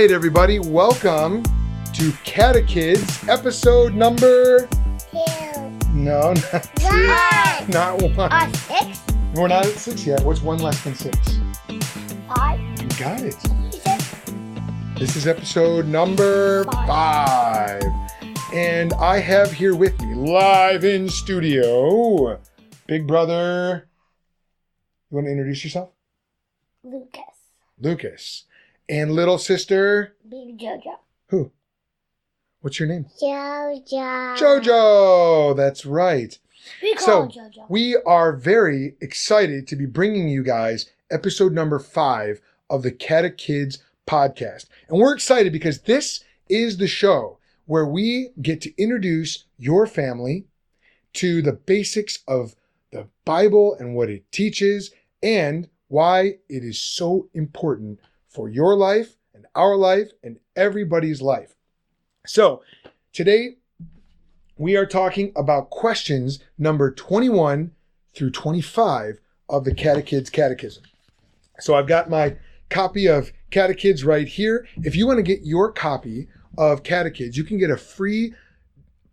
right, everybody, welcome to CataKids episode number. two, No, not two. one, Not one. uh, six, We're not at six yet. What's one less than six? five, You got it. six, This is episode number five. And I have here with me, live in studio, Big Brother. You want to introduce yourself? Lucas, Lucas. And little sister, Big Jojo. who? What's your name? Jojo. JoJo. That's right. We So, Jojo. We are very excited to be bringing you guys episode number five of the CataKids podcast. And we're excited because this is the show where we get to introduce your family to the basics of the Bible and what it teaches and why it is so important for your life and our life and everybody's life. So, today we are talking about questions number 21 through 25 of the CataKids Catechism. So I've got my copy of CataKids right here. If you want to get your copy of CataKids, you can get a free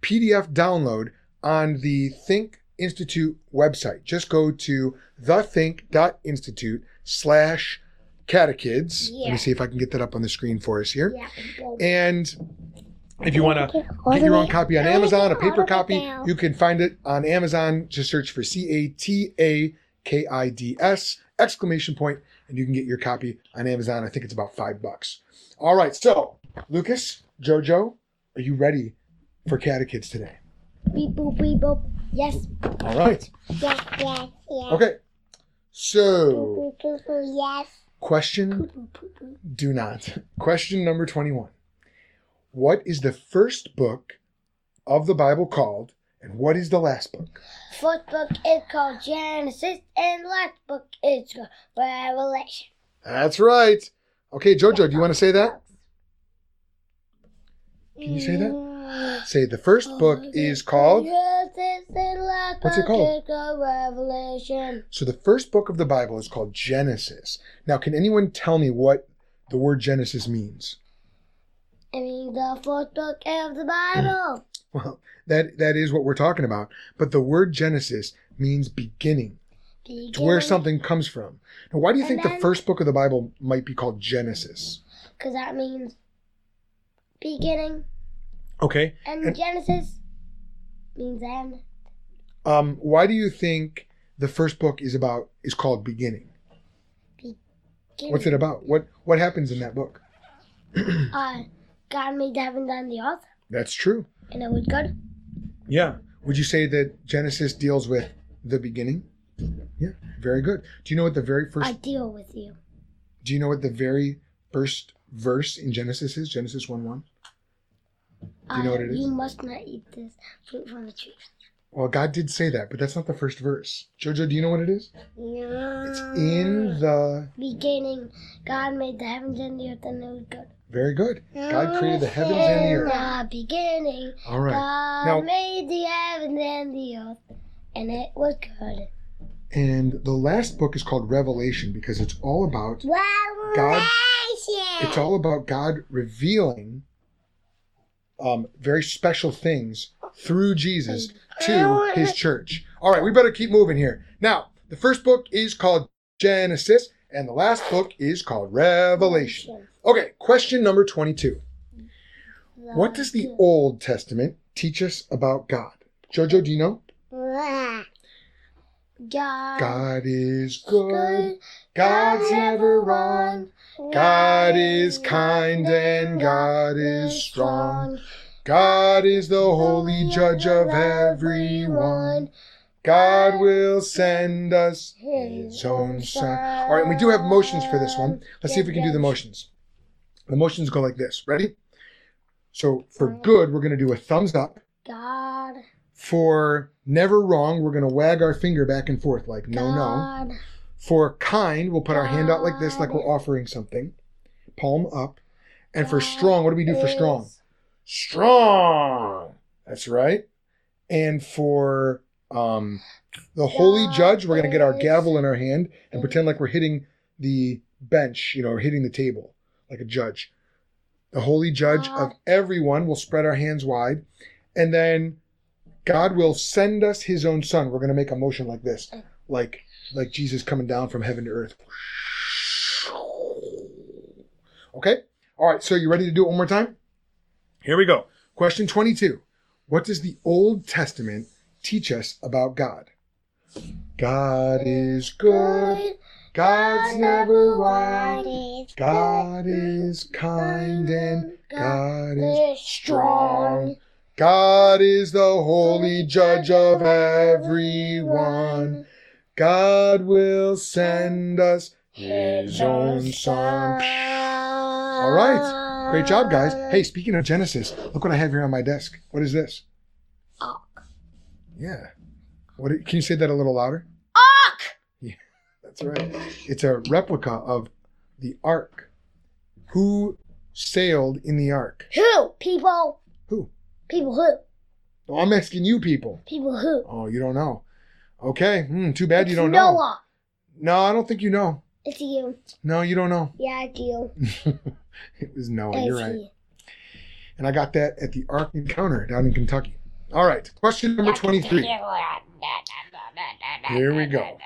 PDF download on the Think Institute website. Just go to thethink.institute slash catakids. Let me see if I can get that up on the screen for us here. Yeah. And if you want to get your own copy on Amazon, a paper copy, you can find it on Amazon. Just search for C A T A K I D S exclamation point, and you can get your copy on Amazon. I think it's about five bucks. All right, so Lucas, Jojo, are you ready for CataKids today? Beep boop beep boop. Yes. All right. Yes. Yes. Yes. Okay. So, boop, boop, boop, Yes. Question do not. Question number 21. What is the first book of the Bible called, and what is the last book? First book is called Genesis, and last book is called Revelation. That's right. Okay, Jojo, do you want to say that? Can you say that? Say the first oh, book is called. Genesis, and last What's it called? Revelation. So the first book of the Bible is called Genesis. Now, can anyone tell me what the word Genesis means? I mean, the fourth book of the Bible. Well, that that is what we're talking about. But the word Genesis means beginning. It's where something comes from. Now, why do you And think the first book of the Bible might be called Genesis? Because that means beginning. Okay. And, And- Genesis means end. Um, why do you think the first book is about is called beginning? Beginning. What's it about? What what happens in that book? Uh, God made the heavens and the earth, That's true. and it was good. Yeah. Would you say that Genesis deals with the beginning? Yeah. Very good. Do you know what the very first I deal with you. Do you know what the very first verse in Genesis is? Genesis 1 1? Do you know what it is? Uh, You must not eat this fruit from the tree. Well, God did say that, but that's not the first verse. Jojo, do you know what it is? No. It's in the. beginning. God made the heavens and the earth, and it was good. Very good. God created the heavens and the In earth. the beginning, All right. God Now- made the heavens and the earth, and it was good. And the last book is called Revelation because it's all about Revelation. it's all about God revealing um, very special things through Jesus to his church. All right, we better keep moving here. Now, the first book is called Genesis, and the last book is called Revelation. Okay, question number 22. What does the Old Testament teach us about God? Jojo, do you know? God, God is good. good. God's never wrong. God is kind and God is strong. God is the holy judge of everyone. God will send us his own son. All right, and we do have motions for this one. Let's see if we can do the motions. The motions go like this. Ready? So for good, we're going to do a thumbs up. God, For never wrong, we're going to wag our finger back and forth like no, no. For kind, we'll put our hand out like this, like we're offering something. Palm up. And for strong, what do we do for strong? Strong. That's right. And for um, the holy judge, we're going to get our gavel in our hand and pretend like we're hitting the bench, you know, or hitting the table like a judge. the holy judge of everyone. We'll spread our hands wide. And then God will send us his own son. We're going to make a motion like this, like like Jesus coming down from heaven to earth. Okay? All right, so you ready to do it one more time? Here we go. Question 22. What does the Old Testament teach us about God? God is good. God's never wrong. God is kind and God is strong. God is the holy judge of everyone. God will send us his own son. All right. Great job, guys. Hey, speaking of Genesis, look what I have here on my desk. What is this? Ark. Yeah. What can you say that a little louder? Ark. Yeah, that's right. It's a replica of the ark. Who sailed in the ark? Who? People. Who? People who? Oh, I'm asking you people. People who? Oh, you don't know. Okay. Hmm, too bad you don't know. No, I don't think you know. It's you. No, you don't know. Yeah, I do. it was Noah. It's You're right. you. And I got that at the Ark Encounter down in Kentucky. All right. Question number 23. Here we go.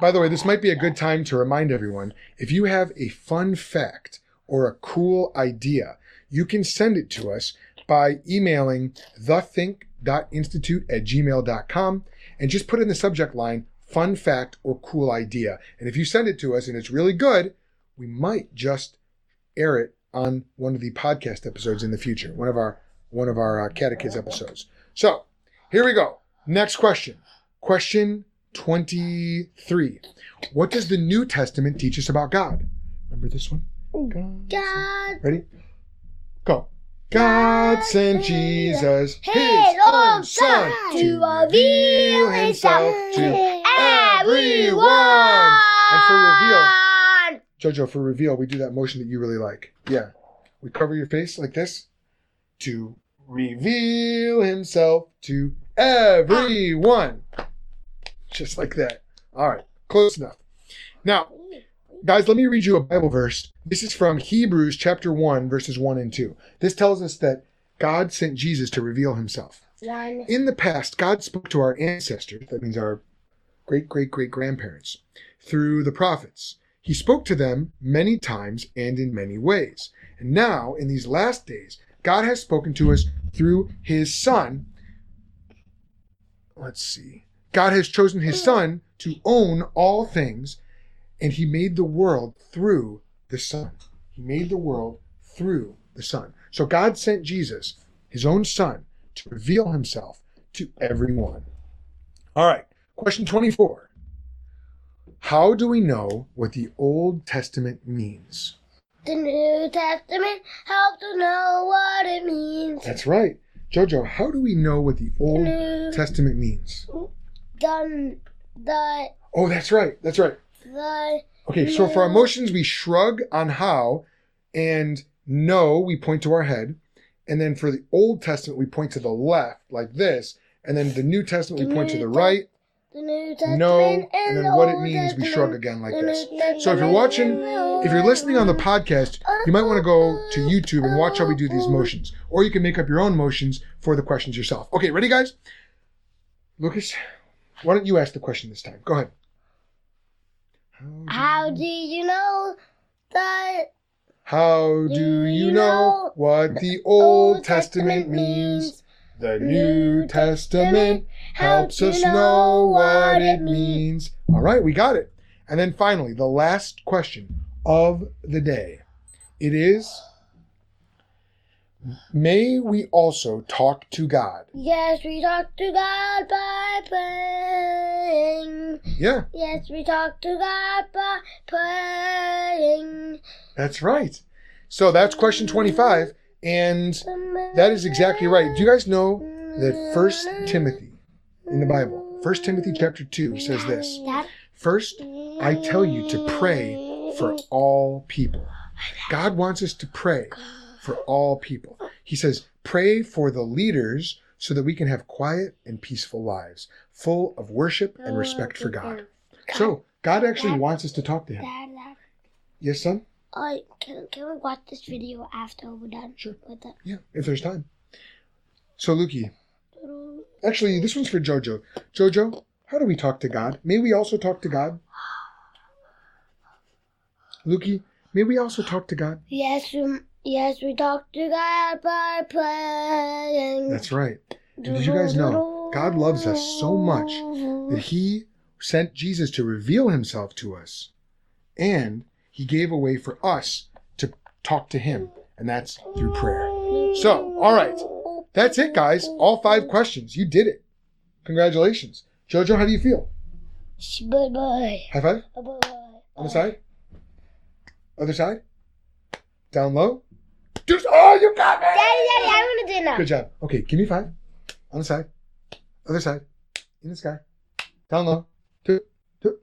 By the way, this might be a good time to remind everyone if you have a fun fact or a cool idea, you can send it to us by emailing thethink.institute at gmail.com and just put in the subject line fun fact or cool idea. And if you send it to us and it's really good, we might just air it on one of the podcast episodes in the future, one of our one of our uh, CataKids episodes. So here we go. Next question. Question 23. What does the New Testament teach us about God? Remember this one? God. God. Ready? Go. God sent Jesus, his own son, to reveal himself to everyone. And for reveal, Jojo, for reveal, we do that motion that you really like. Yeah. We cover your face like this to reveal himself to everyone. Just like that. All right. Close enough. Now, guys, let me read you a Bible verse. This is from Hebrews chapter 1, verses 1 and 2. This tells us that God sent Jesus to reveal himself. One. In the past, God spoke to our ancestors, that means our great great great grandparents, through the prophets. He spoke to them many times and in many ways. And now, in these last days, God has spoken to us through his Son. Let's see. God has chosen his Son to own all things, and he made the world through the Son. He made the world through the Son. So God sent Jesus, his own Son, to reveal himself to everyone. All right, question 24. How do we know what the Old Testament means? The New Testament helps to know what it means. That's right. Jojo, how do we know what the Old New- Testament means? The, the, Oh, that's right. That's right. The, Okay, so for our emotions, we shrug on how, and no, we point to our head. And then for the Old Testament, we point to the left, like this. And then the New Testament, we point to the right. the New Testament No, and then the what it means, we shrug again like this. So if you're watching, if you're listening on the podcast, you might want to go to uh, YouTube and watch how we do these uh, motions. Or you can make up your own motions for the questions yourself. Okay, ready, guys? Lucas, why don't you ask the question this time? Go ahead. How do you know that How do you know what the Old Testament means? The New Testament helps us know what it means. All right, we got it. And then finally, the last question of the day. It is May we also talk to God? Yes, we talk to God by praying. Yeah, Yes, we talk to God by praying. that's right. So that's question 25. And that is exactly right. Do you guys know that First Timothy in the Bible, First Timothy chapter 2 says this First, I tell you to pray for all people. God wants us to pray for all people. He says, pray for the leaders so that we can have quiet and peaceful lives, full of worship and respect for God. So, God actually wants us to talk to Him. Dad, Dad, Yes, son? Uh, can, can we watch this video after we're done Sure. with it? Yeah, if there's time. So, Lukey, actually, this one's for JoJo. JoJo, how do we talk to God? May we also talk to God? Lukey, may we also talk to God? Yes, we, yes, we talk to God by praying. That's right. And did you guys know God loves us so much that He sent Jesus to reveal Himself to us, and He gave a way for us to talk to Him, and that's through prayer. So, all right. That's it, guys. All five questions. You did it. Congratulations. Jojo, how do you feel? Bye bye. High five? Bye bye. On the side? Other side? Down low? Just, oh, you got me! Daddy, Daddy, I want to do now. Good job. Okay, give me five. On the side. Other side. In the sky. Down low. Two. Two.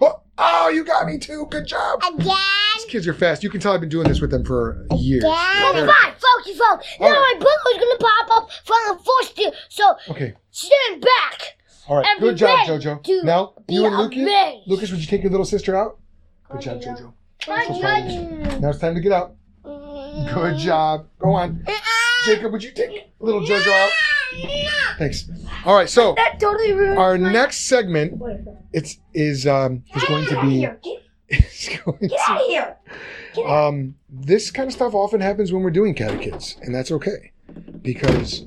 Oh, oh you got me too. Good job. Again. These kids are fast. You can tell I've been doing this with them for years. Again. They're- Fine, focus, focus. Oh. Now right. my bullet's gonna pop up from the force you. So Okay. stand back. All right. Good job, Jojo. Now, you and Lucas. amazed. Lucas, would you take your little sister out? Good job, Jojo. Now it's time to get out. Good job. Go on. Jacob, would you take a little Jojo out? Thanks. All right, so That totally ruined our my- next segment it's is um is going to be is going Get out of here. to, um this kind of stuff often happens when we're doing catakids, and that's okay because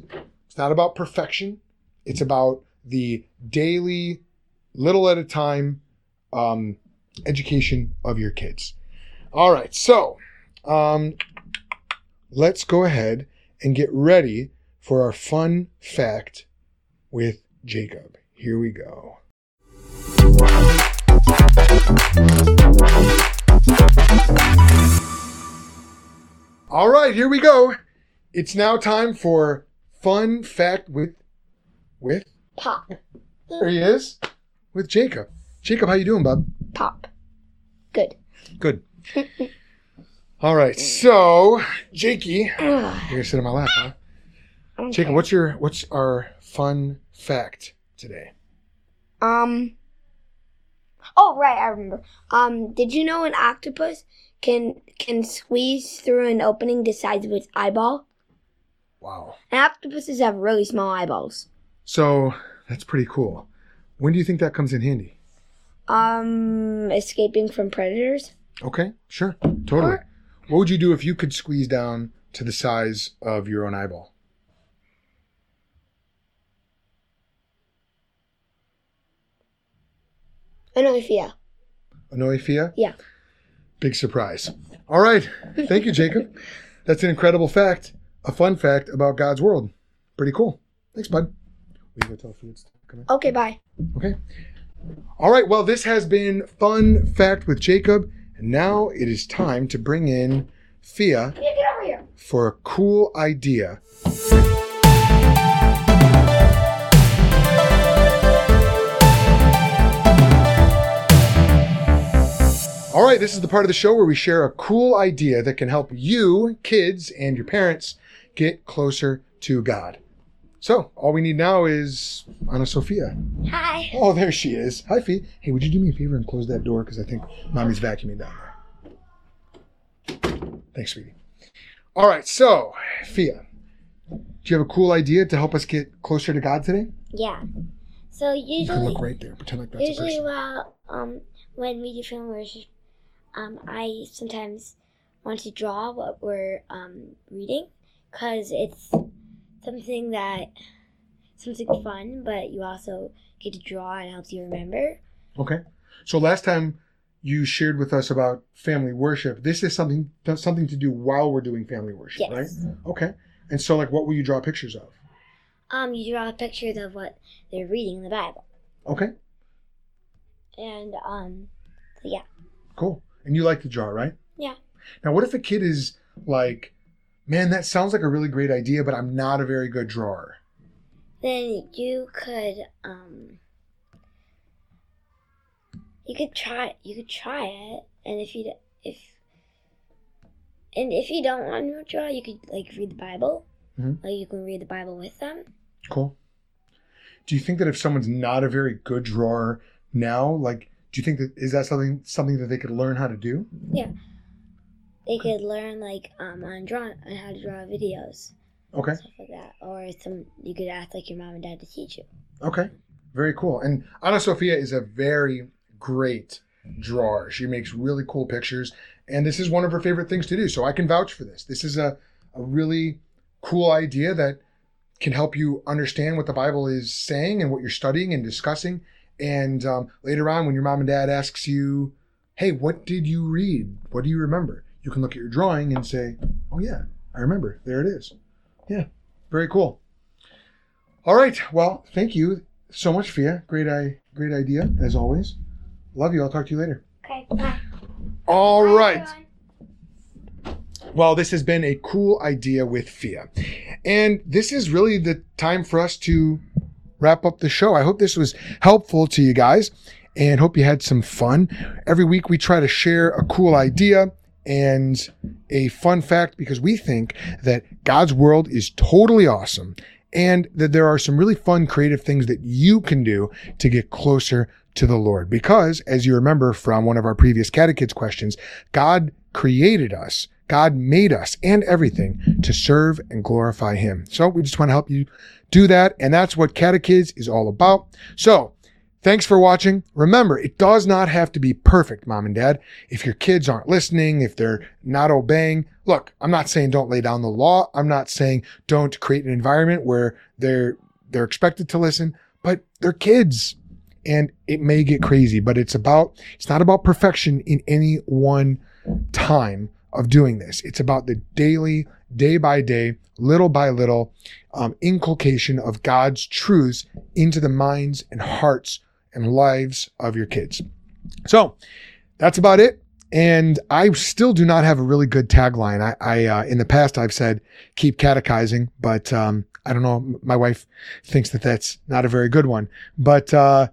it's not about perfection. It's about the daily, little at a time, um, education of your kids. All right, so um, let's go ahead and get ready for our fun fact with Jacob. Here we go. All right, here we go. It's now time for fun fact with with Pop. there he is with Jacob. Jacob, how you doing, bub? Pop. Good. Good. All right, so Jakey, you're gonna sit on my lap, huh? Jacob, what's your what's our fun fact today? Um. Oh right, I remember. Um, did you know an octopus can can squeeze through an opening the size of its eyeball? Wow. And octopuses have really small eyeballs. So that's pretty cool. When do you think that comes in handy? Um, escaping from predators. Okay, sure, totally. What would you do if you could squeeze down to the size of your own eyeball? Yeah. Anoifia? Yeah. Big surprise. All right. Thank you, Jacob. That's an incredible fact, a fun fact about God's world. Pretty cool. Thanks, bud. We go tell Felix to. Okay, bye. Okay. All right. Well, this has been fun fact with Jacob, and now it is time to bring in Fia Yeah, get over here. for a cool idea. All right, this is the part of the show where we share a cool idea that can help you, kids, and your parents get closer to God. So, all we need now is Anna Sophia. Hi. Oh, there she is. Hi, Fee. Hey, would you do me a favor and close that door? Because I think mommy's vacuuming down there. Thanks, sweetie. All right, so, Fia, do you have a cool idea to help us get closer to God today? Yeah. So You can usually, look right there. Pretend like that's a usually, person. while um, when we do film worship, um, I sometimes want to draw what we're um reading, cause it's something that something fun, but you also get to draw and helps you remember. Okay. So last time you shared with us about family worship. This is something something to do while we're doing family worship, Yes. right? Okay. And so, like, what will you draw pictures of? Um, you draw pictures of what they're reading in the Bible, Okay. and um, so yeah. Cool. And you like to draw, right? Yeah. Now, what if a kid is like, man, that sounds like a really great idea, but I'm not a very good drawer? then you could um you could try you could try it and if you if and if you don't want to draw you could like read the bible Mhm. like you can read the bible with them Cool. Do you think that if someone's not a very good drawer now, like, do you think that is that something something that they could learn how to do? Yeah. They could learn like um on drawing on how to draw videos, Okay. stuff like that, or some you could ask like your mom and dad to teach you. Okay. Very cool. And Anna Sophia is a very great drawer. She makes really cool pictures, and this is one of her favorite things to do. So I can vouch for this. This is a, a really cool idea that can help you understand what the Bible is saying and what you're studying and discussing. And um, later on, when your mom and dad asks you, "Hey, what did you read? What do you remember?" You can look at your drawing and say, "Oh yeah, I remember. There it is." Yeah, very cool. All right. Well, thank you so much, Fia. Great, I great idea as always. Love you. I'll talk to you later. Okay, bye. All Bye, right. everyone. Well, this has been a cool idea with Fia. And this is really the time for us to wrap up the show. I hope this was helpful to you guys and hope you had some fun. Every week we try to share a cool idea and a fun fact because we think that God's world is totally awesome and that there are some really fun creative things that you can do to get closer to the Lord. Because as you remember from one of our previous catakids questions, God created us. God made us and everything to serve and glorify him. So we just want to help you do that. And that's what CataKids is all about. So thanks for watching. Remember, it does not have to be perfect, mom and dad. If your kids aren't listening, if they're not obeying, look, I'm not saying don't lay down the law. I'm not saying don't create an environment where they're, they're expected to listen, but they're kids and it may get crazy, but it's about, it's not about perfection in any one time of doing this. It's about the daily, day by day, little by little um, inculcation of God's truths into the minds and hearts and lives of your kids. So that's about it. And I still do not have a really good tagline. I, I uh, in the past, I've said keep catechizing, but um, I don't know. My wife thinks that that's not a very good one. But uh,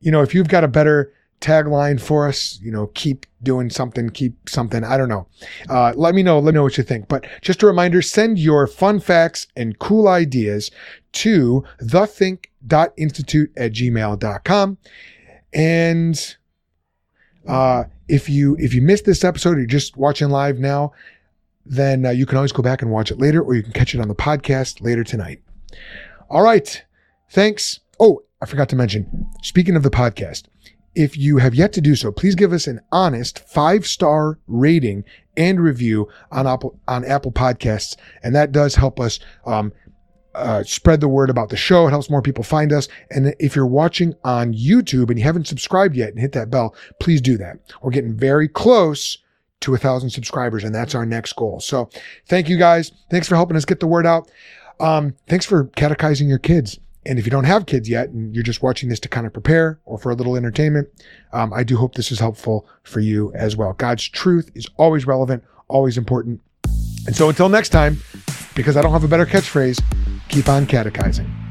you know, if you've got a better tagline for us, you know, keep doing something, keep something. I don't know. Uh, let me know. Let me know what you think. But just a reminder, send your fun facts and cool ideas to thethink.institute at gmail.com. And uh, if you if you missed this episode or you're just watching live now, then uh, you can always go back and watch it later, or you can catch it on the podcast later tonight. All right. Thanks. Oh, I forgot to mention, speaking of the podcast, if you have yet to do so, please give us an honest five star rating and review on Apple on Apple Podcasts, and that does help us um, uh, spread the word about the show. It helps more people find us. And if you're watching on YouTube and you haven't subscribed yet and hit that bell, please do that. We're getting very close to a thousand subscribers, and that's our next goal. So, thank you guys. Thanks for helping us get the word out. Um, thanks for catechizing your kids. And if you don't have kids yet and you're just watching this to kind of prepare or for a little entertainment, um, I do hope this is helpful for you as well. God's truth is always relevant, always important. And so until next time, because I don't have a better catchphrase, keep on catechizing.